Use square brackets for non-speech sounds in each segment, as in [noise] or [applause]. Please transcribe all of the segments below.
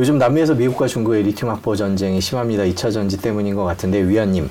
요즘 남미에서 미국과 중국의 리튬 확보 전쟁이 심합니다. 2차 전지 때문인 것 같은데 위원님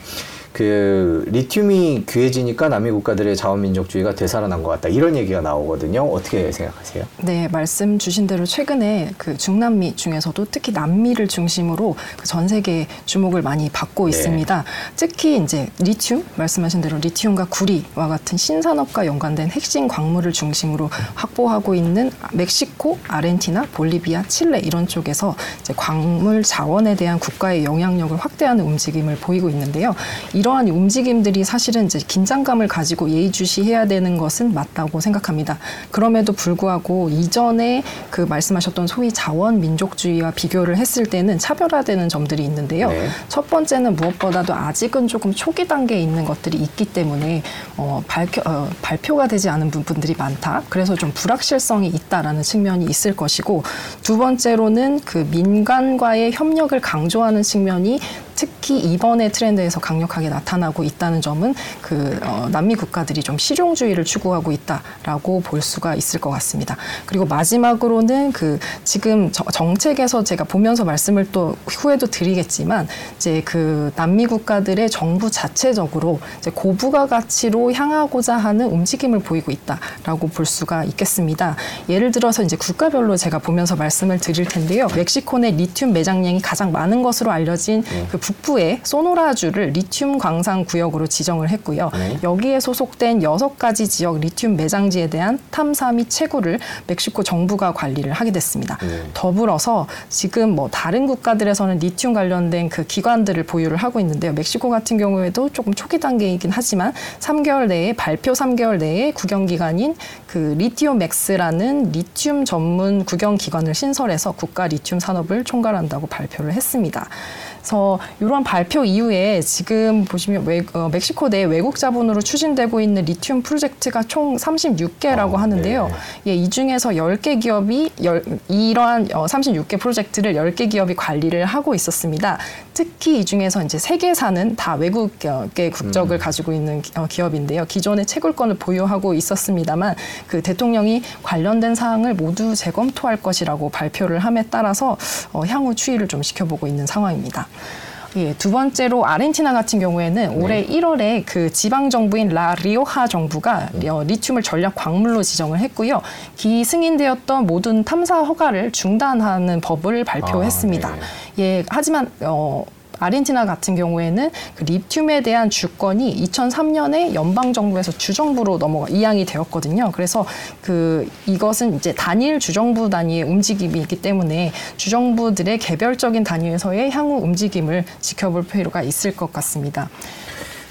그 리튬이 귀해지니까 남미 국가들의 자원민족주의가 되살아난 것 같다 이런 얘기가 나오거든요. 어떻게 생각하세요? 네, 말씀 주신 대로 최근에 그 중남미 중에서도 특히 남미를 중심으로 그 전 세계 주목을 많이 받고 네. 있습니다. 특히 이제 리튬 말씀하신 대로 리튬과 구리와 같은 신산업과 연관된 핵심 광물을 중심으로 확보하고 있는 멕시코, 아르헨티나, 볼리비아, 칠레 이런 쪽에서 이제 광물 자원에 대한 국가의 영향력을 확대하는 움직임을 보이고 있는데요. 이 러한 움직임들이 사실은 이제 긴장감을 가지고 예의주시해야 되는 것은 맞다고 생각합니다. 그럼에도 불구하고 이전에 그 말씀하셨던 소위 자원 민족주의와 비교를 했을 때는 차별화되는 점들이 있는데요. 네. 첫 번째는 무엇보다도 아직은 조금 초기 단계에 있는 것들이 있기 때문에 어, 발표, 어, 발표가 되지 않은 부분들이 많다. 그래서 좀 불확실성이 있다라는 측면이 있을 것이고 두 번째로는 그 민간과의 협력을 강조하는 측면이 특히 이번의 트렌드에서 강력하게 나타나고 있다는 점은 그 어, 남미 국가들이 좀 실용주의를 추구하고 있다라고 볼 수가 있을 것 같습니다. 그리고 마지막으로는 그 지금 저- 정책에서 제가 보면서 말씀을 또 후에도 드리겠지만 이제 그 남미 국가들의 정부 자체적으로 이제 고부가 가치로 향하고자 하는 움직임을 보이고 있다라고 볼 수가 있겠습니다. 예를 들어서 이제 국가별로 제가 보면서 말씀을 드릴 텐데요. 멕시코 내 리튬 매장량이 가장 많은 것으로 알려진 그 북부의 소노라주를 리튬 광산 구역으로 지정을 했고요. 네. 여기에 소속된 여섯 가지 지역 리튬 매장지에 대한 탐사 및 채굴을 멕시코 정부가 관리를 하게 됐습니다. 네. 더불어서 지금 뭐 다른 국가들에서는 리튬 관련된 그 기관들을 보유를 하고 있는데요. 멕시코 같은 경우에도 조금 초기 단계이긴 하지만 3개월 내에 발표 3개월 내에 국영 기관인 그 리티오맥스라는 리튬 전문 국영 기관을 신설해서 국가 리튬 산업을 총괄한다고 발표를 했습니다. 그래서 이러한 발표 이후에 지금 보시면 외, 어, 멕시코 내 외국 자본으로 추진되고 있는 리튬 프로젝트가 총 36개라고 아, 하는데요. 네. 예, 이 중에서 10개 기업이 열, 이러한 어, 36개 프로젝트를 10개 기업이 관리를 하고 있었습니다. 특히 이 중에서 이제 세계사는 다 외국의 국적을 가지고 있는 기- 어, 기업인데요. 기존에 채굴권을 보유하고 있었습니다만 그 대통령이 관련된 사항을 모두 재검토할 것이라고 발표를 함에 따라서 어, 향후 추이를 좀 지켜보고 있는 상황입니다. 예, 두 번째로 아르헨티나 같은 경우에는 올해 1월에 그 지방 정부인 라 리오하 정부가 어, 리튬을 전략 광물로 지정을 했고요. 기 승인되었던 모든 탐사 허가를 중단하는 법을 발표했습니다. 아, 예, 하지만 어 아르헨티나 같은 경우에는 그 리튬에 대한 주권이 2003년에 연방 정부에서 주정부로 넘어가 이양이 되었거든요. 그래서 그 이것은 이제 단일 주정부 단위의 움직임이 있기 때문에 주정부들의 개별적인 단위에서의 향후 움직임을 지켜볼 필요가 있을 것 같습니다.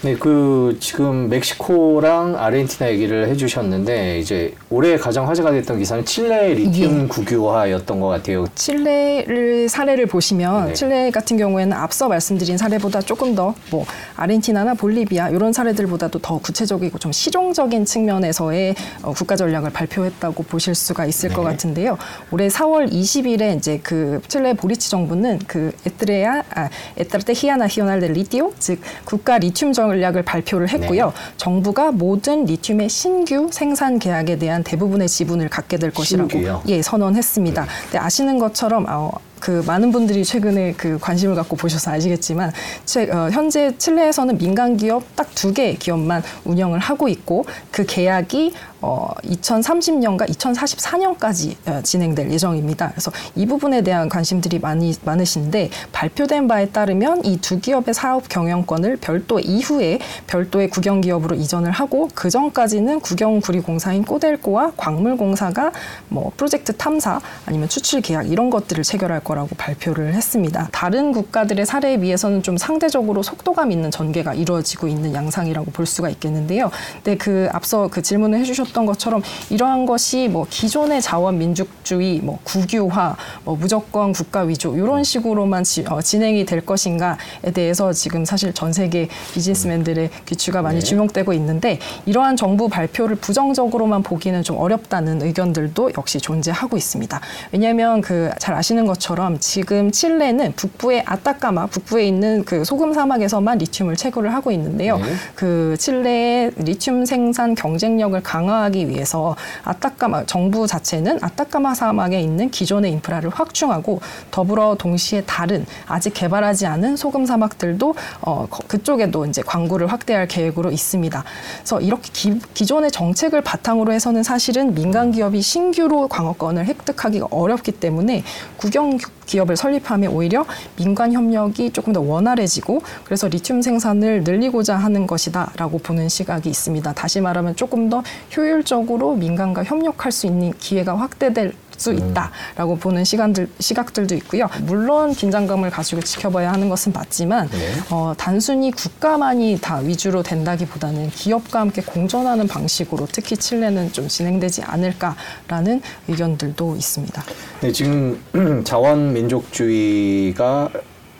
네, 그 지금 멕시코랑 아르헨티나 얘기를 해주셨는데 이제 올해 가장 화제가 됐던 기사는 칠레 리튬 예. 국유화였던 것 같아요. 칠레를 사례를 보시면 네. 칠레 같은 경우에는 앞서 말씀드린 사례보다 조금 더 뭐 아르헨티나나 볼리비아 이런 사례들보다도 더 구체적이고 좀 실용적인 측면에서의 어, 국가 전략을 발표했다고 보실 수가 있을 것 네. 같은데요. 올해 4월 20일에 이제 그 칠레 보리치 정부는 그 Estrate 아, Estrategia Nacional del Litio 즉 국가 리튬 전략을 발표를 했고요. 네. 정부가 모든 리튬의 신규 생산 계약에 대한 대부분의 지분을 갖게 될 것이라고 신규요? 예, 선언했습니다. 근데 아시는 것처럼 어, 그 많은 분들이 최근에 그 관심을 갖고 보셔서 아시겠지만 최, 어, 현재 칠레에서는 민간 기업 딱 두 개의 기업만 운영을 하고 있고 그 계약이 어, 2030년과 2044년까지 어, 진행될 예정입니다. 그래서 이 부분에 대한 관심들이 많이 많으신데 발표된 바에 따르면 이 두 기업의 사업 경영권을 별도 이후에 별도의 국영 기업으로 이전을 하고 그 전까지는 국영 구리 공사인 꼬델코와 광물 공사가 뭐 프로젝트 탐사 아니면 추출 계약 이런 것들을 체결할 거라 고 발표를 했습니다. 다른 국가들의 사례에 비해서는 좀 상대적으로 속도감 있는 전개가 이루어지고 있는 양상이라고 볼 수가 있겠는데요. 근데 그 앞서 그 질문을 해주셨던 것처럼 이러한 것이 뭐 기존의 자원 민족주의, 뭐 국유화, 뭐 무조건 국가 위주 이런 식으로만 지, 어, 진행이 될 것인가에 대해서 지금 사실 전 세계 비즈니스맨들의 귀추가 많이 네. 주목되고 있는데 이러한 정부 발표를 부정적으로만 보기는 좀 어렵다는 의견들도 역시 존재하고 있습니다. 왜냐하면 그 잘 아시는 것처럼 것처럼 지금 칠레는 북부의 아타카마 북부에 있는 그 소금 사막에서만 리튬을 채굴을 하고 있는데요. 네. 그 칠레의 리튬 생산 경쟁력을 강화하기 위해서 아타카마 정부 자체는 아타카마 사막에 있는 기존의 인프라를 확충하고 더불어 동시에 다른 아직 개발하지 않은 소금 사막들도 어, 거- 그쪽에도 이제 광구를 확대할 계획으로 있습니다. 그래서 이렇게 기, 기존의 정책을 바탕으로 해서는 사실은 민간 기업이 신규로 광어권을 획득하기가 어렵기 때문에 국영 기업을 설립하면 오히려 민간 협력이 조금 더 원활해지고 그래서 리튬 생산을 늘리고자 하는 것이다라고 보는 시각이 있습니다. 다시 말하면 조금 더 효율적으로 민간과 협력할 수 있는 기회가 확대될 수 있다라고 보는 시간들 시각들도 있고요. 물론 긴장감을 가지고 지켜봐야 하는 것은 맞지만 네. 어, 단순히 국가만이 다 위주로 된다기보다는 기업과 함께 공존하는 방식으로 특히 칠레는 좀 진행되지 않을까라는 의견들도 있습니다. 네, 지금 [clears throat] 자원 민족주의가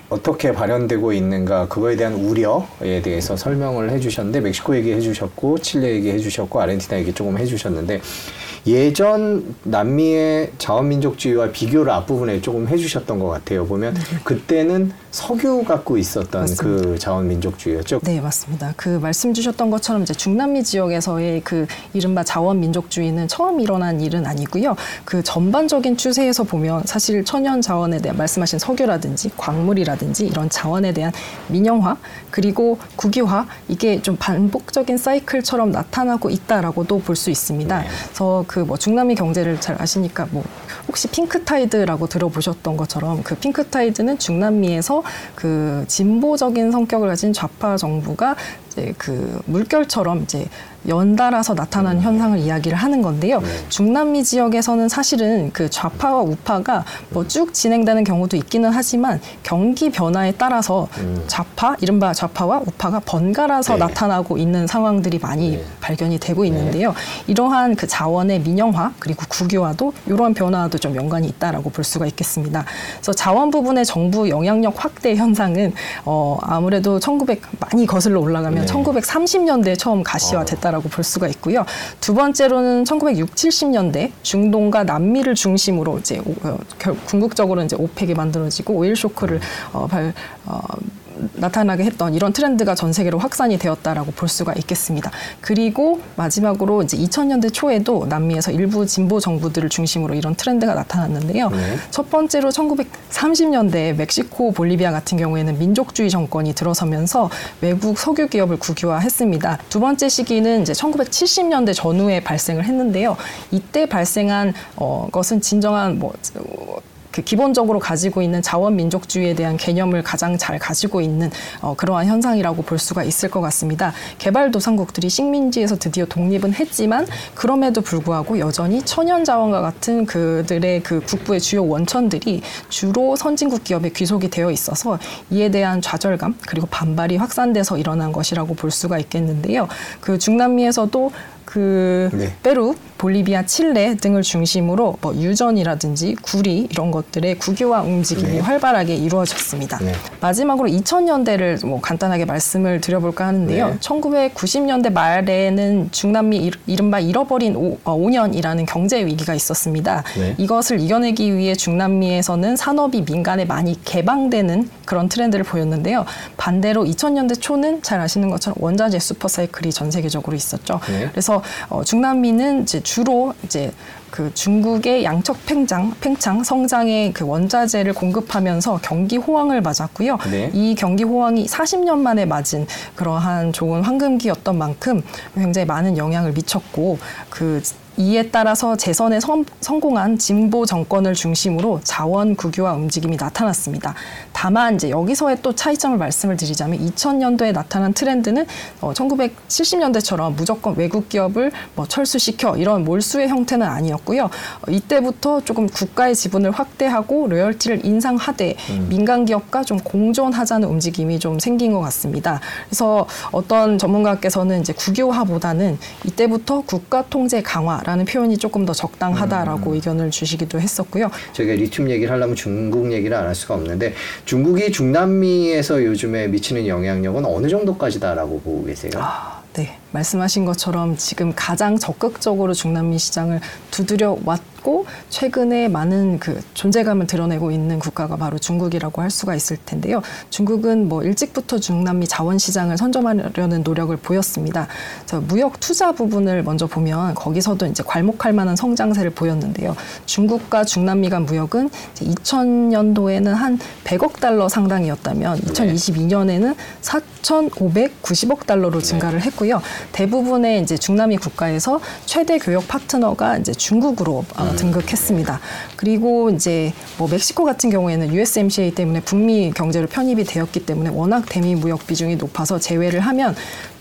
어떻게 발현되고 있는가 그거에 대한 우려에 대해서 설명을 해주셨는데 멕시코 얘기 해주셨고 칠레 얘기 해주셨고 아르헨티나 얘기 조금 해주셨는데 예전 남미의 자원 민족주의와 비교를 앞부분에 조금 해주셨던 것 같아요. 보면 그때는 석유 갖고 있었던 맞습니다. 그 자원 민족주의였죠. 네, 맞습니다. 그 말씀 주셨던 것처럼 이제 중남미 지역에서의 그 이른바 자원 민족주의는 처음 일어난 일은 아니고요. 그 전반적인 추세에서 보면 사실 천연 자원에 대한 말씀하신 석유라든지 광물이라든지 이런 자원에 대한 민영화 그리고 국유화 이게 좀 반복적인 사이클처럼 나타나고 있다라고도 볼 수 있습니다. 네. 그래서 그 뭐 중남미 경제를 잘 아시니까 뭐 혹시 핑크타이드라고 들어보셨던 것처럼 그 핑크타이드는 중남미에서 그 진보적인 성격을 가진 좌파 정부가 이제 그 물결처럼 이제 연달아서 나타나는 현상을 이야기를 하는 건데요. 네. 중남미 지역에서는 사실은 그 좌파와 우파가 뭐 쭉 진행되는 경우도 있기는 하지만 경기 변화에 따라서 음. 좌파, 이른바 좌파와 우파가 번갈아서 네. 나타나고 있는 상황들이 많이 네. 발견이 되고 있는데요. 이러한 그 자원의 민영화 그리고 국유화도 이러한 변화와도 좀 연관이 있다라고 볼 수가 있겠습니다. 그래서 자원 부분의 정부 영향력 확대 현상은 어 아무래도 1900 많이 거슬러 올라가면 네. 1930년대에 처음 가시화됐다라고 볼 수가 있고요. 두 번째로는 1960, 70년대 중동과 남미를 중심으로 이제 오- 어, 결- 궁극적으로 이제 오펙이 만들어지고 오일 쇼크를 어, 발 어, 나타나게 했던 이런 트렌드가 전 세계로 확산이 되었다라고 볼 수가 있겠습니다. 그리고 마지막으로 이제 2000년대 초에도 남미에서 일부 진보 정부들을 중심으로 이런 트렌드가 나타났는데요. 네. 첫 번째로 1930년대 멕시코, 볼리비아 같은 경우에는 민족주의 정권이 들어서면서 외국 석유 기업을 국유화했습니다. 두 번째 시기는 이제 1970년대 전후에 발생을 했는데요. 이때 발생한 어, 것은 진정한 뭐 어, 그 기본적으로 가지고 있는 자원 민족주의에 대한 개념을 가장 잘 가지고 있는 어, 그러한 현상이라고 볼 수가 있을 것 같습니다. 개발도상국들이 식민지에서 드디어 독립은 했지만 그럼에도 불구하고 여전히 천연 자원과 같은 그들의 그 국부의 주요 원천들이 주로 선진국 기업에 귀속이 되어 있어서 이에 대한 좌절감 그리고 반발이 확산돼서 일어난 것이라고 볼 수가 있겠는데요. 그 중남미에서도 그 네. 페루, 볼리비아, 칠레 등을 중심으로 뭐 유전이라든지 구리 이런 것들의 국유화 움직임이 네. 활발하게 이루어졌습니다. 네. 마지막으로 2000년대를 뭐 간단하게 말씀을 드려볼까 하는데요. 네. 1990년대 말에는 중남미 이- 이른바 잃어버린 오, 어, 5년이라는 경제 위기가 있었습니다. 네. 이것을 이겨내기 위해 중남미에서는 산업이 민간에 많이 개방되는 그런 트렌드를 보였는데요. 반대로 2000년대 초는 잘 아시는 것처럼 원자재 슈퍼사이클이 전 세계적으로 있었죠. 네. 그래서 어, 중남미는 이제 주로 이제 그 중국의 양적 팽장, 팽창 성장의 그 원자재를 공급하면서 경기 호황을 맞았고요. 네. 이 경기 호황이 40년 만에 맞은 그러한 좋은 황금기였던 만큼 굉장히 많은 영향을 미쳤고 그 이에 따라서 재선에 성, 성공한 진보 정권을 중심으로 자원 국유화 움직임이 나타났습니다. 다만 이제 여기서의 또 차이점을 말씀을 드리자면 2000년도에 나타난 트렌드는 어, 1970년대처럼 무조건 외국 기업을 뭐 철수시켜 이런 몰수의 형태는 아니었고요. 어, 이때부터 조금 국가의 지분을 확대하고 로열티를 인상하되 민간 기업과 좀 공존하자는 움직임이 좀 생긴 것 같습니다. 그래서 어떤 전문가께서는 이제 국유화보다는 이때부터 국가 통제 강화 라는 표현이 조금 더 적당하다라고 의견을 주시기도 했었고요. 저희가 리튬 얘기를 하려면 중국 얘기를 안 할 수가 없는데 중국이 중남미에서 요즘에 미치는 영향력은 어느 정도까지다라고 보고 계세요? 아, 네. 말씀하신 것처럼 지금 가장 적극적으로 중남미 시장을 두드려 왔고 최근에 많은 그 존재감을 드러내고 있는 국가가 바로 중국이라고 할 수가 있을 텐데요. 중국은 뭐 일찍부터 중남미 자원 시장을 선점하려는 노력을 보였습니다. 그래서 무역 투자 부분을 먼저 보면 거기서도 이제 괄목할 만한 성장세를 보였는데요. 중국과 중남미 간 무역은 2000년도에는 한 100억 달러 상당이었다면 2022년에는 4,590억 달러로 증가를 했고요. 대부분의 이제 중남미 국가에서 최대 교역 파트너가 이제 중국으로 어, 등극했습니다. 그리고 이제 뭐 멕시코 같은 경우에는 USMCA 때문에 북미 경제로 편입이 되었기 때문에 워낙 대미 무역 비중이 높아서 제외를 하면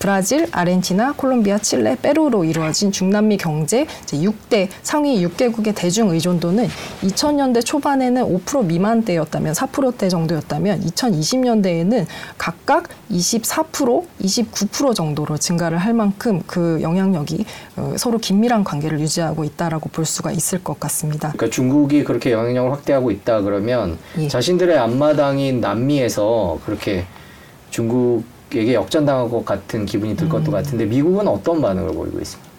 브라질, 아르헨티나, 콜롬비아, 칠레, 페루로 이루어진 중남미 경제 이제 6대 상위 6개국의 대중 의존도는 2000년대 초반에는 5% 미만대였다면 4%대 정도였다면 2020년대에는 각각 24%, 29% 정도로 증가를 할 만큼 그 영향력이 어, 서로 긴밀한 관계를 유지하고 있다라고 볼 수가 있을 것 같습니다. 그러니까 중국이 그렇게 영향력을 확대하고 있다 그러면 예. 자신들의 앞마당인 남미에서 그렇게 중국 에게 역전당한 것 같은 기분이 들 음. 것도 같은데 미국은 어떤 반응을 보이고 있습니까?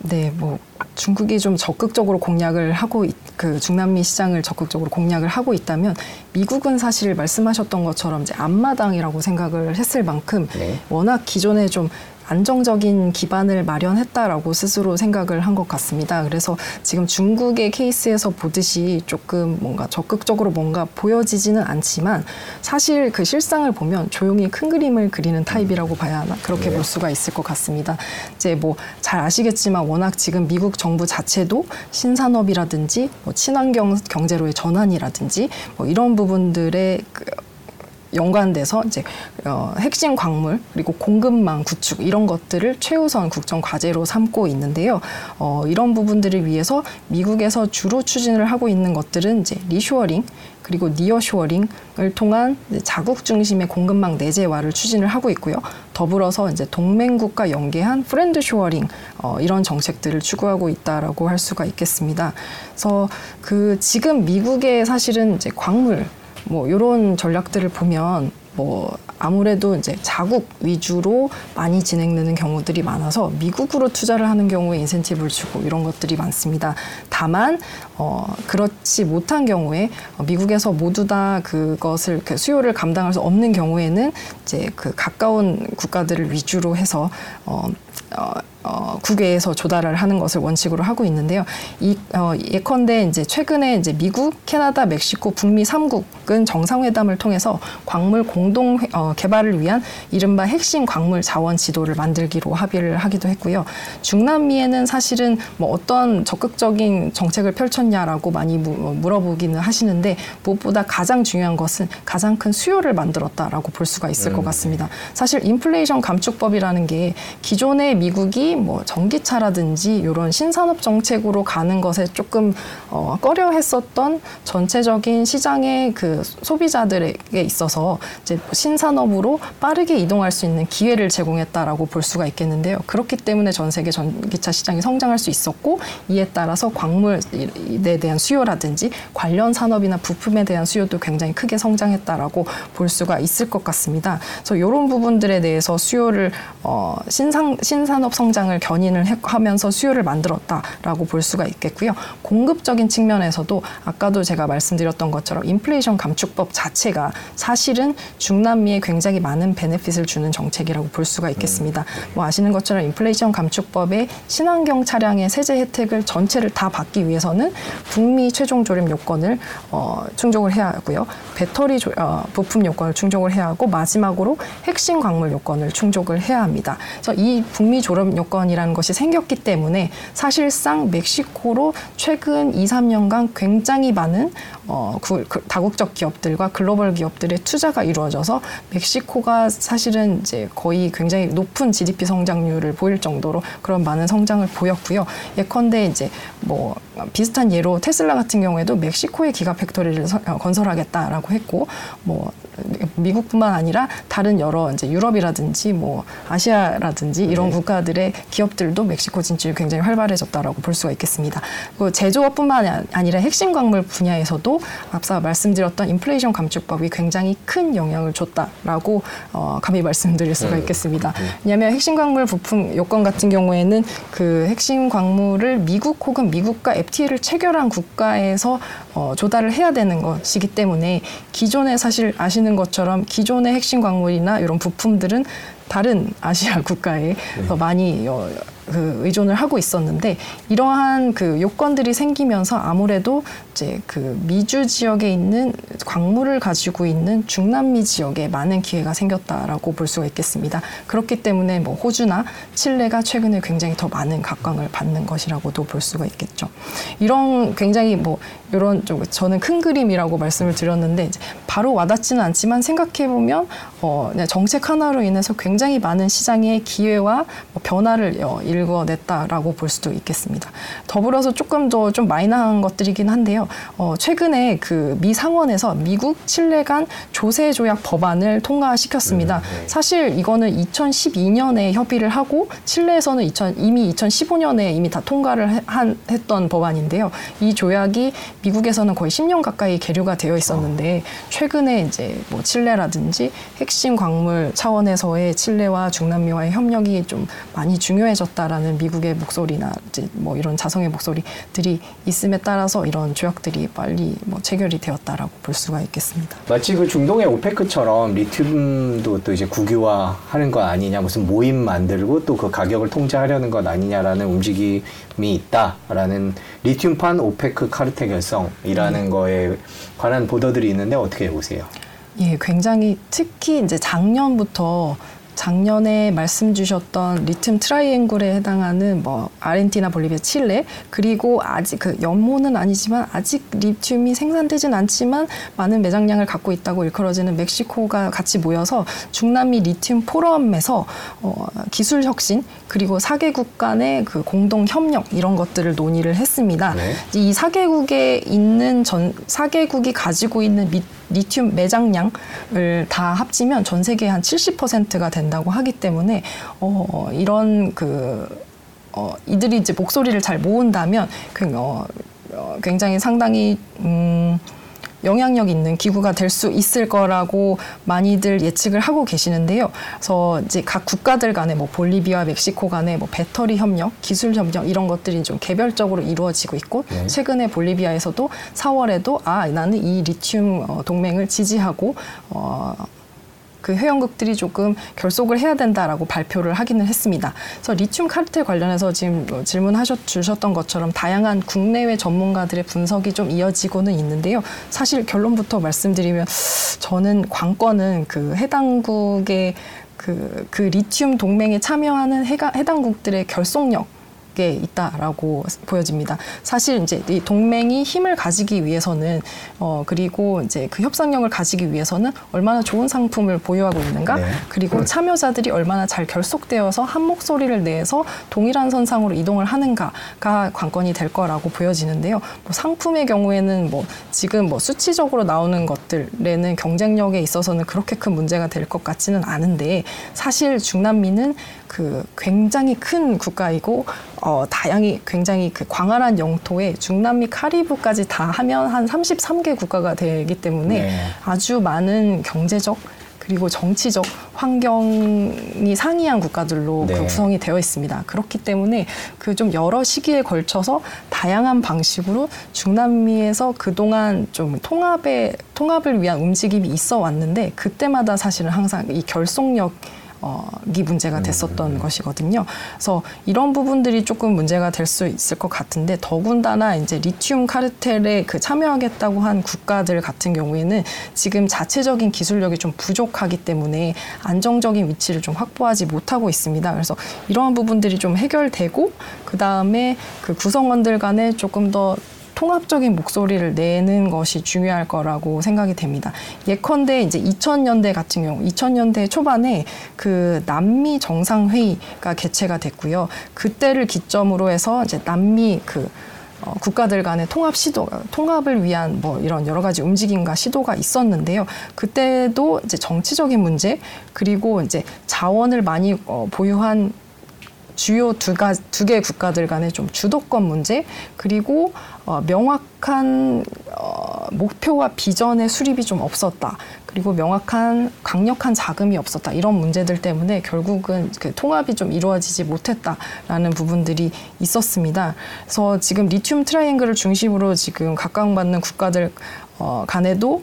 네, 뭐 중국이 좀 적극적으로 공략을 하고 있- 그 중남미 시장을 적극적으로 공략을 하고 있다면 미국은 사실 말씀하셨던 것처럼 이제 앞마당이라고 생각을 했을 만큼 네. 워낙 기존에 좀 안정적인 기반을 마련했다라고 스스로 생각을 한 것 같습니다. 그래서 지금 중국의 케이스에서 보듯이 조금 뭔가 적극적으로 뭔가 보여지지는 않지만 사실 그 실상을 보면 조용히 큰 그림을 그리는 타입이라고 봐야 하나 그렇게 네. 볼 수가 있을 것 같습니다. 이제 뭐 잘 아시겠지만 워낙 지금 미국 정부 자체도 신산업이라든지 뭐 친환경 경제로의 전환이라든지 뭐 이런 부분들의 그 연관돼서 이제 어, 핵심 광물 그리고 공급망 구축 이런 것들을 최우선 국정 과제로 삼고 있는데요. 어, 이런 부분들을 위해서 미국에서 주로 추진을 하고 있는 것들은 이제 리쇼어링 그리고 nearshoring을 통한 자국 중심의 공급망 내재화를 추진을 하고 있고요. 더불어서 이제 동맹국과 연계한 friend shoring 어, 이런 정책들을 추구하고 있다라고 할 수가 있겠습니다. 그래서 그 지금 미국의 사실은 이제 광물 뭐 이런 전략들을 보면 뭐 아무래도 이제 자국 위주로 많이 진행되는 경우들이 많아서 미국으로 투자를 하는 경우에 인센티브를 주고 이런 것들이 많습니다. 다만 어 그렇지 못한 경우에 어, 미국에서 모두 다 그것을 그 수요를 감당할 수 없는 경우에는 이제 그 가까운 국가들을 위주로 해서 어, 어, 어, 국외에서 조달을 하는 것을 원칙으로 하고 있는데요. 이 어, 예컨대 이제 최근에 이제 미국, 캐나다, 멕시코, 북미 3국은 정상회담을 통해서 광물 공동 회- 어, 개발을 위한 이른바 핵심 광물 자원 지도를 만들기로 합의를 하기도 했고요. 중남미에는 사실은 뭐 어떤 적극적인 정책을 펼쳤냐라고 많이 무- 어, 물어보기는 하시는데 무엇보다 가장 중요한 것은 가장 큰 수요를 만들었다라고 볼 수가 있을 것 같습니다. 사실 인플레이션 감축법이라는 게 기존의 미 국이 뭐 전기차라든지 이런 신산업 정책으로 가는 것에 조금 어, 꺼려 했었던 전체적인 시장의 그 소비자들에게 있어서 이제 신산업으로 빠르게 이동할 수 있는 기회를 제공했다라고 볼 수가 있겠는데요. 그렇기 때문에 전 세계 전기차 시장이 성장할 수 있었고 이에 따라서 광물에 대한 수요라든지 관련 산업이나 부품에 대한 수요도 굉장히 크게 성장했다라고 볼 수가 있을 것 같습니다. 그래서 이런 부분들에 대해서 수요를 어, 신상 신 산업 성장을 견인을 해- 하면서 수요를 만들었다라고 볼 수가 있겠고요. 공급적인 측면에서도 아까도 제가 말씀드렸던 것처럼 인플레이션 감축법 자체가 사실은 중남미에 굉장히 많은 베네핏을 주는 정책이라고 볼 수가 있겠습니다. 뭐 아시는 것처럼 인플레이션 감축법의 친환경 차량의 세제 혜택을 전체를 다 받기 위해서는 북미 최종 조립 요건을 어, 충족을 해야 하고요. 배터리 조- 어, 부품 요건을 충족을 해야 하고 마지막으로 핵심 광물 요건을 충족을 해야 합니다. 그래서 이 북미 조립 요건이라는 것이 생겼기 때문에 사실상 멕시코로 최근 2, 3년간 굉장히 많은 어, 그, 그 다국적 기업들과 글로벌 기업들의 투자가 이루어져서 멕시코가 사실은 이제 거의 굉장히 높은 GDP 성장률을 보일 정도로 그런 많은 성장을 보였고요. 예컨대 이제 뭐 비슷한 예로 테슬라 같은 경우에도 멕시코에 기가 팩토리를 서- 어, 건설하겠다라고 했고 뭐 미국뿐만 아니라 다른 여러 이제 유럽이라든지 뭐 아시아라든지 이런 네. 국가들의 기업들도 멕시코 진출이 굉장히 활발해졌다라고 볼 수가 있겠습니다. 그 제조업뿐만 아니라 핵심 광물 분야에서도 앞서 말씀드렸던 인플레이션 감축법이 굉장히 큰 영향을 줬다라고 어, 감히 말씀드릴 수가 음. 있겠습니다. 왜냐하면 핵심 광물 부품 요건 같은 경우에는 그 핵심 광물을 미국 혹은 미국과 FTA를 체결한 국가에서 어, 조달을 해야 되는 것이기 때문에 기존에 사실 아시는 것처럼 기존의 핵심 광물이나 이런 부품들은 다른 아시아 국가에 더 많이 어, 그 의존을 하고 있었는데 이러한 그 요건들이 생기면서 아무래도 이제 그 미주 지역에 있는 광물을 가지고 있는 중남미 지역에 많은 기회가 생겼다라고 볼 수가 있겠습니다. 그렇기 때문에 뭐 호주나 칠레가 최근에 굉장히 더 많은 각광을 받는 것이라고도 볼 수가 있겠죠. 이런 굉장히 뭐 이런 좀 저는 큰 그림이라고 말씀을 드렸는데 이제 바로 와닿지는 않지만 생각해 보면 어, 정책 하나로 인해서 굉장히 많은 시장의 기회와 뭐 변화를 어, 일궈냈다라고 볼 수도 있겠습니다. 더불어서 조금 더 좀 마이너한 것들이긴 한데요. 어, 최근에 그 미 상원에서 미국 칠레 간 조세 조약 법안을 통과시켰습니다. 사실 이거는 2012년에 협의를 하고 칠레에서는 2000, 이미 2015년에 이미 다 통과를 해- 한, 했던 법안인데요. 이 조약이 미국에서는 거의 10년 가까이 계류가 되어 있었는데 최근에 이제 뭐 칠레라든지 핵심 광물 차원에서의 칠레와 중남미와의 협력이 좀 많이 중요해졌다 라는 미국의 목소리나 이제 뭐 이런 자성의 목소리들이 있음에 따라서 이런 조약들이 빨리 뭐 체결이 되었다라고 볼 수가 있겠습니다. 마치 그 중동의 오페크처럼 리튬도 또 이제 국유화하는 것 아니냐, 무슨 모임 만들고 또 그 가격을 통제하려는 것 아니냐라는 움직임이 있다라는 리튬판 오페크 카르텔 결성이라는 거에 관한 보도들이 있는데 어떻게 보세요? 예, 굉장히 특히 이제 작년부터 작년에 말씀 주셨던 리튬 트라이앵글에 해당하는 뭐 아르헨티나, 볼리비아, 칠레 그리고 아직 그 염호는 아니지만 아직 리튬이 생산되진 않지만 많은 매장량을 갖고 있다고 일컬어지는 멕시코가 같이 모여서 중남미 리튬 포럼에서 어, 기술 혁신 그리고 사개국 간의 그 공동 협력 이런 것들을 논의를 했습니다. 네. 이 사개국에 있는 전 사개국이 가지고 있는 미, 리튬 매장량을 다 합치면 전 세계 한 70%가 된다고 하기 때문에 어, 이런 그 어, 이들이 이제 목소리를 잘 모은다면 그, 어, 어, 굉장히 상당히 음, 영향력 있는 기구가 될 수 있을 거라고 많이들 예측을 하고 계시는데요. 그래서 이제 각 국가들 간에 뭐 볼리비아, 멕시코 간에 뭐 배터리 협력, 기술 협력 이런 것들이 좀 개별적으로 이루어지고 있고 네. 최근에 볼리비아에서도 4월에도 아 나는 이 리튬 어, 동맹을 지지하고 어, 그 회원국들이 조금 결속을 해야 된다라고 발표를 하기는 했습니다. 그래서 리튬 카르텔 관련해서 지금 뭐 질문하셨 주셨던 것처럼 다양한 국내외 전문가들의 분석이 좀 이어지고는 있는데요. 사실 결론부터 말씀드리면 저는 관건은 그 해당국의 그, 그 리튬 동맹에 참여하는 해가, 해당국들의 결속력 게 있다라고 보여집니다. 사실 이제 이 동맹이 힘을 가지기 위해서는 어 그리고 이제 그 협상력을 가지기 위해서는 얼마나 좋은 상품을 보유하고 있는가 네. 그리고 참여자들이 얼마나 잘 결속되어서 한 목소리를 내서 동일한 선상으로 이동을 하는가가 관건이 될 거라고 보여지는데요. 뭐 상품의 경우에는 뭐 지금 뭐 수치적으로 나오는 것들에는 경쟁력에 있어서는 그렇게 큰 문제가 될 것 같지는 않은데 사실 중남미는 그 굉장히 큰 국가이고 어 다양히 굉장히 그 광활한 영토에 중남미 카리브까지 다 하면 한 33개 국가가 되기 때문에 네. 아주 많은 경제적 그리고 정치적 환경이 상이한 국가들로 네. 그 구성이 되어 있습니다. 그렇기 때문에 그 좀 여러 시기에 걸쳐서 다양한 방식으로 중남미에서 그동안 좀 통합에 통합을 위한 움직임이 있어 왔는데 그때마다 사실은 항상 이 결속력 어, 이 문제가 됐었던 것이거든요. 그래서 이런 부분들이 조금 문제가 될 수 있을 것 같은데 더군다나 이제 리튬 카르텔에 그 참여하겠다고 한 국가들 같은 경우에는 지금 자체적인 기술력이 좀 부족하기 때문에 안정적인 위치를 좀 확보하지 못하고 있습니다. 그래서 이러한 부분들이 좀 해결되고 그 다음에 그 구성원들 간에 조금 더 통합적인 목소리를 내는 것이 중요할 거라고 생각이 됩니다. 예컨대 이제 2000년대 같은 경우, 2000년대 초반에 그 남미 정상회의가 개최가 됐고요. 그때를 기점으로 해서 이제 남미 그 어, 국가들 간의 통합 시도, 통합을 위한 뭐 이런 여러 가지 움직임과 시도가 있었는데요. 그때도 이제 정치적인 문제 그리고 이제 자원을 많이 어, 보유한 주요 두 가 두개 국가들 간의 좀 주도권 문제 그리고 어, 명확한 어, 목표와 비전의 수립이 좀 없었다. 그리고 명확한 강력한 자금이 없었다. 이런 문제들 때문에 결국은 그 통합이 좀 이루어지지 못했다라는 부분들이 있었습니다. 그래서 지금 리튬 트라이앵글을 중심으로 지금 각광받는 국가들 어, 간에도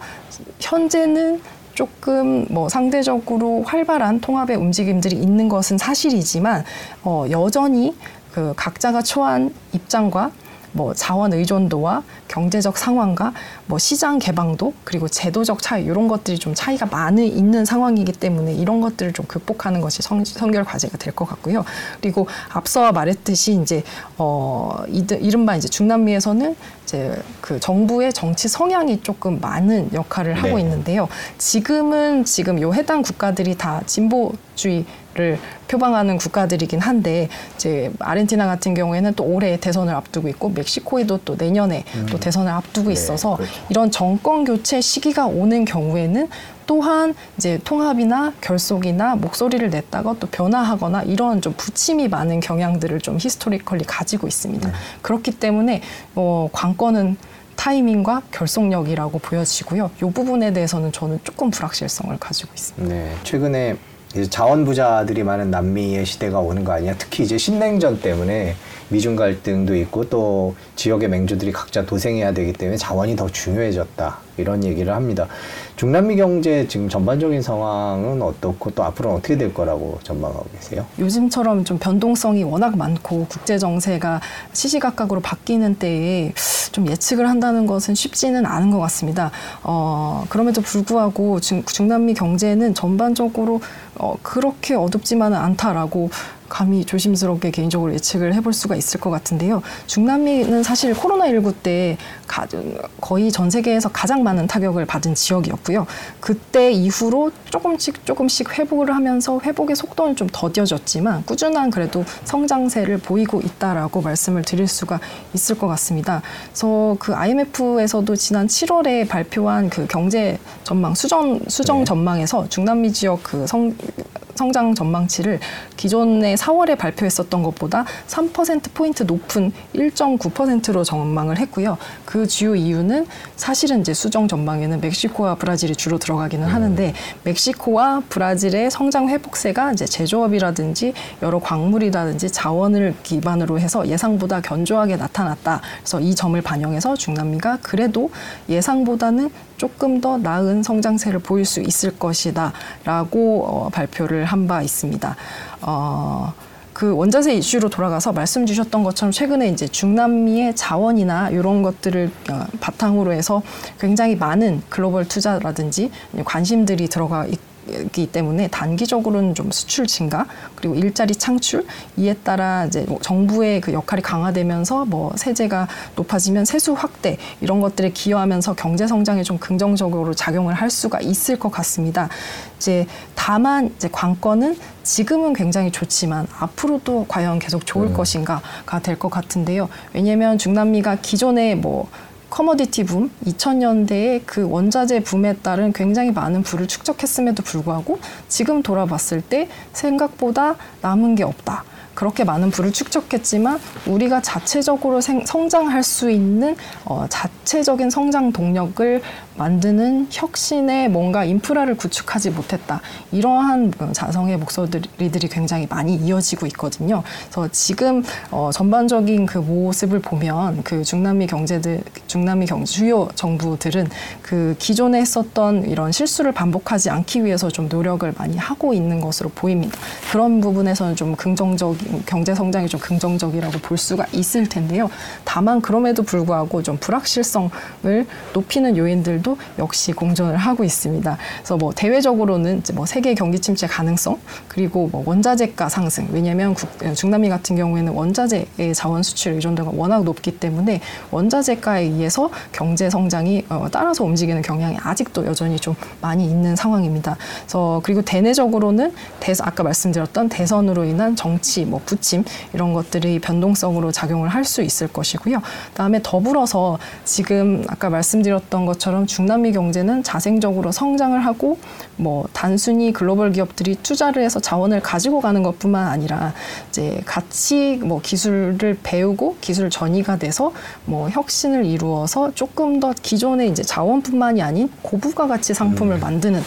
현재는 조금 뭐 상대적으로 활발한 통합의 움직임들이 있는 것은 사실이지만 어, 여전히 그 각자가 처한 입장과 뭐 자원 의존도와 경제적 상황과 뭐 시장 개방도 그리고 제도적 차이 이런 것들이 좀 차이가 많이 있는 상황이기 때문에 이런 것들을 좀 극복하는 것이 성, 성결 과제가 될 것 같고요. 그리고 앞서 말했듯이 이제 어 이른바 이제 중남미에서는 이제 그 정부의 정치 성향이 조금 많은 역할을 하고 네. 있는데요. 지금은 지금 요 해당 국가들이 다 진보주의 를 표방하는 국가들이긴 한데 이제 아르헨티나 같은 경우에는 또 올해 대선을 앞두고 있고 멕시코에도 또 내년에 또 대선을 앞두고 네, 있어서 그렇죠. 이런 정권 교체 시기가 오는 경우에는 또한 이제 통합이나 결속이나 목소리를 냈다가 또 변화하거나 이런 좀 부침이 많은 경향들을 좀 historically 가지고 있습니다. 네. 그렇기 때문에 뭐 관건은 타이밍과 결속력이라고 보여지고요. 이 부분에 대해서는 저는 조금 불확실성을 가지고 있습니다. 네, 최근에 자원 부자들이 많은 남미의 시대가 오는 거 아니냐. 특히 이제 신냉전 때문에 미중 갈등도 있고 또 지역의 맹주들이 각자 도생해야 되기 때문에 자원이 더 중요해졌다. 이런 얘기를 합니다. 중남미 경제 지금 전반적인 상황은 어떻고 또 앞으로는 어떻게 될 거라고 전망하고 계세요? 요즘처럼 좀 변동성이 워낙 많고 국제 정세가 시시각각으로 바뀌는 때에 좀 예측을 한다는 것은 쉽지는 않은 것 같습니다. 어, 그럼에도 불구하고 중, 중남미 경제는 전반적으로 어, 그렇게 어둡지만은 않다라고 감히 조심스럽게 개인적으로 예측을 해볼 수가 있을 것 같은데요. 중남미는 사실 코로나19 때 가, 거의 전 세계에서 가장 많은 타격을 받은 지역이었고요. 그때 이후로 조금씩 조금씩 회복을 하면서 회복의 속도는 좀 더뎌졌지만 꾸준한 그래도 성장세를 보이고 있다라고 말씀을 드릴 수가 있을 것 같습니다. 그래서 그 IMF에서도 지난 7월에 발표한 그 경제 전망 수정 수정 네. 전망에서 중남미 지역 그 성 성장 전망치를 기존에 4월에 발표했었던 것보다 3%포인트 높은 1.9%로 전망을 했고요. 그 주요 이유는 사실은 이제 수정 전망에는 멕시코와 브라질이 주로 들어가기는 하는데 멕시코와 브라질의 성장 회복세가 이제 제조업이라든지 여러 광물이라든지 자원을 기반으로 해서 예상보다 견조하게 나타났다. 그래서 이 점을 반영해서 중남미가 그래도 예상보다는 조금 더 나은 성장세를 보일 수 있을 것이다라고 어, 발표를 한 바 있습니다. 어, 그 원자재 이슈로 돌아가서 말씀 주셨던 것처럼 최근에 이제 중남미의 자원이나 이런 것들을 어, 바탕으로 해서 굉장히 많은 글로벌 투자라든지 관심들이 들어가 있. 기 때문에 단기적으로는 좀 수출 증가 그리고 일자리 창출 이에 따라 이제 뭐 정부의 그 역할이 강화되면서 뭐 세제가 높아지면 세수 확대 이런 것들에 기여하면서 경제 성장에 좀 긍정적으로 작용을 할 수가 있을 것 같습니다. 이제 다만 이제 관건은 지금은 굉장히 좋지만 앞으로도 과연 계속 좋을 음. 것인가가 될 것 같은데요. 왜냐하면 중남미가 기존에 뭐 커머디티 붐, 2000년대의 그 원자재 붐에 따른 굉장히 많은 부를 축적했음에도 불구하고 지금 돌아봤을 때 생각보다 남은 게 없다. 그렇게 많은 부를 축적했지만 우리가 자체적으로 생, 성장할 수 있는 어, 자체적인 성장 동력을 만드는 혁신의 뭔가 인프라를 구축하지 못했다. 이러한 그 자성의 목소리들이 굉장히 많이 이어지고 있거든요. 그래서 지금 어, 전반적인 그 모습을 보면 그 중남미 경제들, 중남미 경 주요 정부들은 그 기존에 했었던 이런 실수를 반복하지 않기 위해서 좀 노력을 많이 하고 있는 것으로 보입니다. 그런 부분에서는 좀 긍정적인 경제 성장이 좀 긍정적이라고 볼 수가 있을 텐데요. 다만 그럼에도 불구하고 좀 불확실성을 높이는 요인들 도 역시 공존을 하고 있습니다. 그래서 뭐 대외적으로는 이제 뭐 세계 경기 침체 가능성 그리고 뭐 원자재가 상승 왜냐하면 국- 중남미 같은 경우에는 원자재의 자원 수출 의존도가 워낙 높기 때문에 원자재가에 의해서 경제 성장이 어, 따라서 움직이는 경향이 아직도 여전히 좀 많이 있는 상황입니다. 그래서 그리고 대내적으로는 대선 아까 말씀드렸던 대선으로 인한 정치 뭐 부침 이런 것들이 변동성으로 작용을 할 수 있을 것이고요. 그다음에 더불어서 지금 아까 말씀드렸던 것처럼 중남미 경제는 자생적으로 성장을 하고 뭐 단순히 글로벌 기업들이 투자를 해서 자원을 가지고 가는 것뿐만 아니라 이제 같이 뭐 기술을 배우고 기술 전이가 돼서 뭐 혁신을 이루어서 조금 더 기존의 이제 자원뿐만이 아닌 고부가 가치 상품을 만드는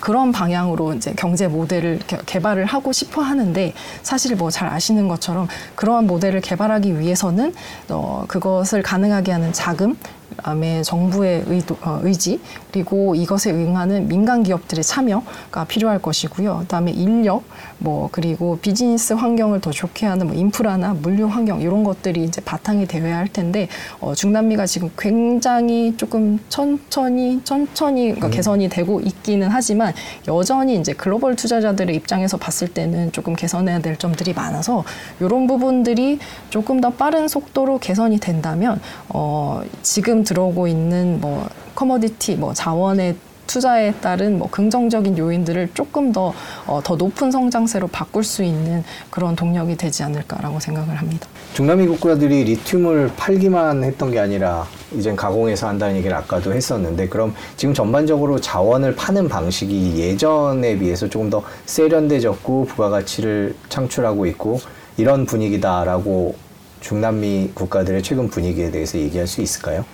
그런 방향으로 이제 경제 모델을 개- 개발을 하고 싶어 하는데 사실 뭐 잘 아시는 것처럼 그러한 모델을 개발하기 위해서는 어, 그것을 가능하게 하는 자금 그다음에 정부의 의도, 어, 의지 그리고 이것에 응하는 민간 기업들의 참여가 필요할 것이고요. 그다음에 인력 뭐 그리고 비즈니스 환경을 더 좋게 하는 뭐 인프라나 물류 환경 이런 것들이 이제 바탕이 되어야 할 텐데 어, 중남미가 지금 굉장히 조금 천천히 천천히 그러니까 개선이 되고 있기는 하지만 여전히 이제 글로벌 투자자들의 입장에서 봤을 때는 조금 개선해야 될 점들이 많아서 이런 부분들이 조금 더 빠른 속도로 개선이 된다면 어, 지금 들어오고 있는 뭐 커머디티 뭐 자원의 투자에 따른 뭐 긍정적인 요인들을 조금 더, 어, 더 높은 성장세로 바꿀 수 있는 그런 동력이 되지 않을까라고 생각을 합니다. 중남미 국가들이 리튬을 팔기만 했던 게 아니라 이젠 가공해서 한다는 얘기를 아까도 했었는데 그럼 지금 전반적으로 자원을 파는 방식이 예전에 비해서 조금 더 세련돼졌고 부가가치를 창출하고 있고 이런 분위기다라고 중남미 국가들의 최근 분위기에 대해서 얘기할 수 있을까요?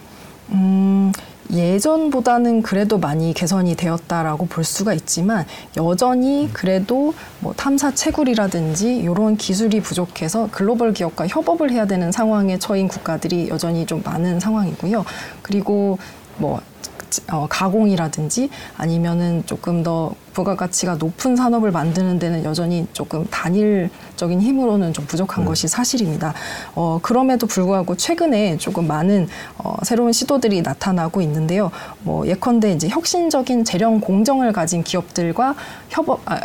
음, 예전보다는 그래도 많이 개선이 되었다라고 볼 수가 있지만 여전히 그래도 뭐 탐사 채굴이라든지 이런 기술이 부족해서 글로벌 기업과 협업을 해야 되는 상황에 처인 국가들이 여전히 좀 많은 상황이고요. 그리고 뭐 어, 가공이라든지 아니면은 조금 더 부가가치가 높은 산업을 만드는 데는 여전히 조금 단일적인 힘으로는 좀 부족한 것이 사실입니다. 어, 그럼에도 불구하고 최근에 조금 많은 어, 새로운 시도들이 나타나고 있는데요. 뭐 예컨대 이제 혁신적인 재령 공정을 가진 기업들과 협업, 아,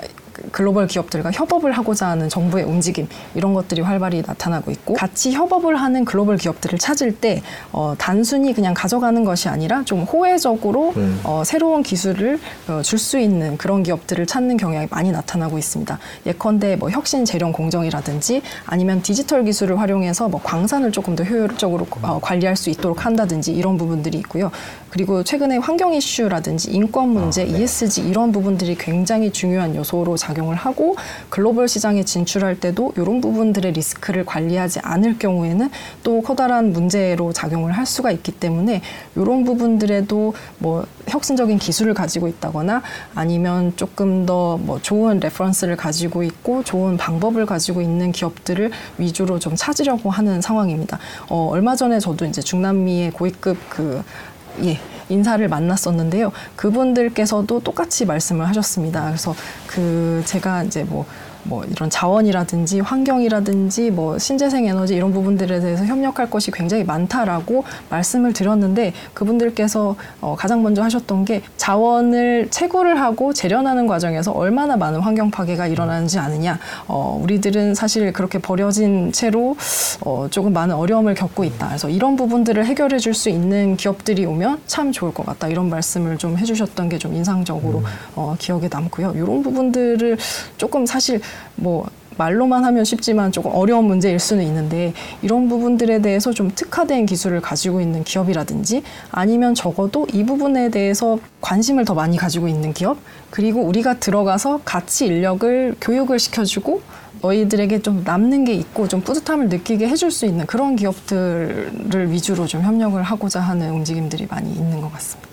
글로벌 기업들과 협업을 하고자 하는 정부의 움직임 이런 것들이 활발히 나타나고 있고 같이 협업을 하는 글로벌 기업들을 찾을 때 어, 단순히 그냥 가져가는 것이 아니라 좀 호혜적으로 음. 어, 새로운 기술을 어, 줄수 있는 그런 기업들을 찾는 경향이 많이 나타나고 있습니다. 예컨대 뭐 혁신 재령 공정이라든지 아니면 디지털 기술을 활용해서 뭐 광산을 조금 더 효율적으로 어, 관리할 수 있도록 한다든지 이런 부분들이 있고요. 그리고 최근에 환경 이슈라든지 인권 문제, 아, 네. ESG 이런 부분들이 굉장히 중요한 요소로 작용을 하고 글로벌 시장에 진출할 때도 이런 부분들의 리스크를 관리하지 않을 경우에는 또 커다란 문제로 작용을 할 수가 있기 때문에 이런 부분들에도 뭐 혁신적인 기술을 가지고 있다거나 아니면 조금 더 뭐 좋은 reference를 가지고 있고 좋은 방법을 가지고 있는 기업들을 위주로 좀 찾으려고 하는 상황입니다. 어, 얼마 전에 저도 이제 중남미의 고위급 그 예, 인사를 만났었는데요. 그분들께서도 똑같이 말씀을 하셨습니다. 그래서 그 제가 이제 뭐, 뭐 이런 자원이라든지 환경이라든지 뭐 신재생 에너지 이런 부분들에 대해서 협력할 것이 굉장히 많다라고 말씀을 드렸는데 그분들께서 어, 가장 먼저 하셨던 게 자원을 채굴을 하고 재련하는 과정에서 얼마나 많은 환경 파괴가 일어나는지 아느냐. 어, 우리들은 사실 그렇게 버려진 채로 어, 조금 많은 어려움을 겪고 있다. 그래서 이런 부분들을 해결해 줄 수 있는 기업들이 오면 참 좋을 것 같다. 이런 말씀을 좀 해주셨던 게 좀 인상적으로 어, 기억에 남고요. 이런 부분들을 조금 사실 뭐 말로만 하면 쉽지만 조금 어려운 문제일 수는 있는데 이런 부분들에 대해서 좀 특화된 기술을 가지고 있는 기업이라든지 아니면 적어도 이 부분에 대해서 관심을 더 많이 가지고 있는 기업 그리고 우리가 들어가서 같이 인력을 교육을 시켜주고 너희들에게 좀 남는 게 있고 좀 뿌듯함을 느끼게 해줄 수 있는 그런 기업들을 위주로 좀 협력을 하고자 하는 움직임들이 많이 있는 것 같습니다.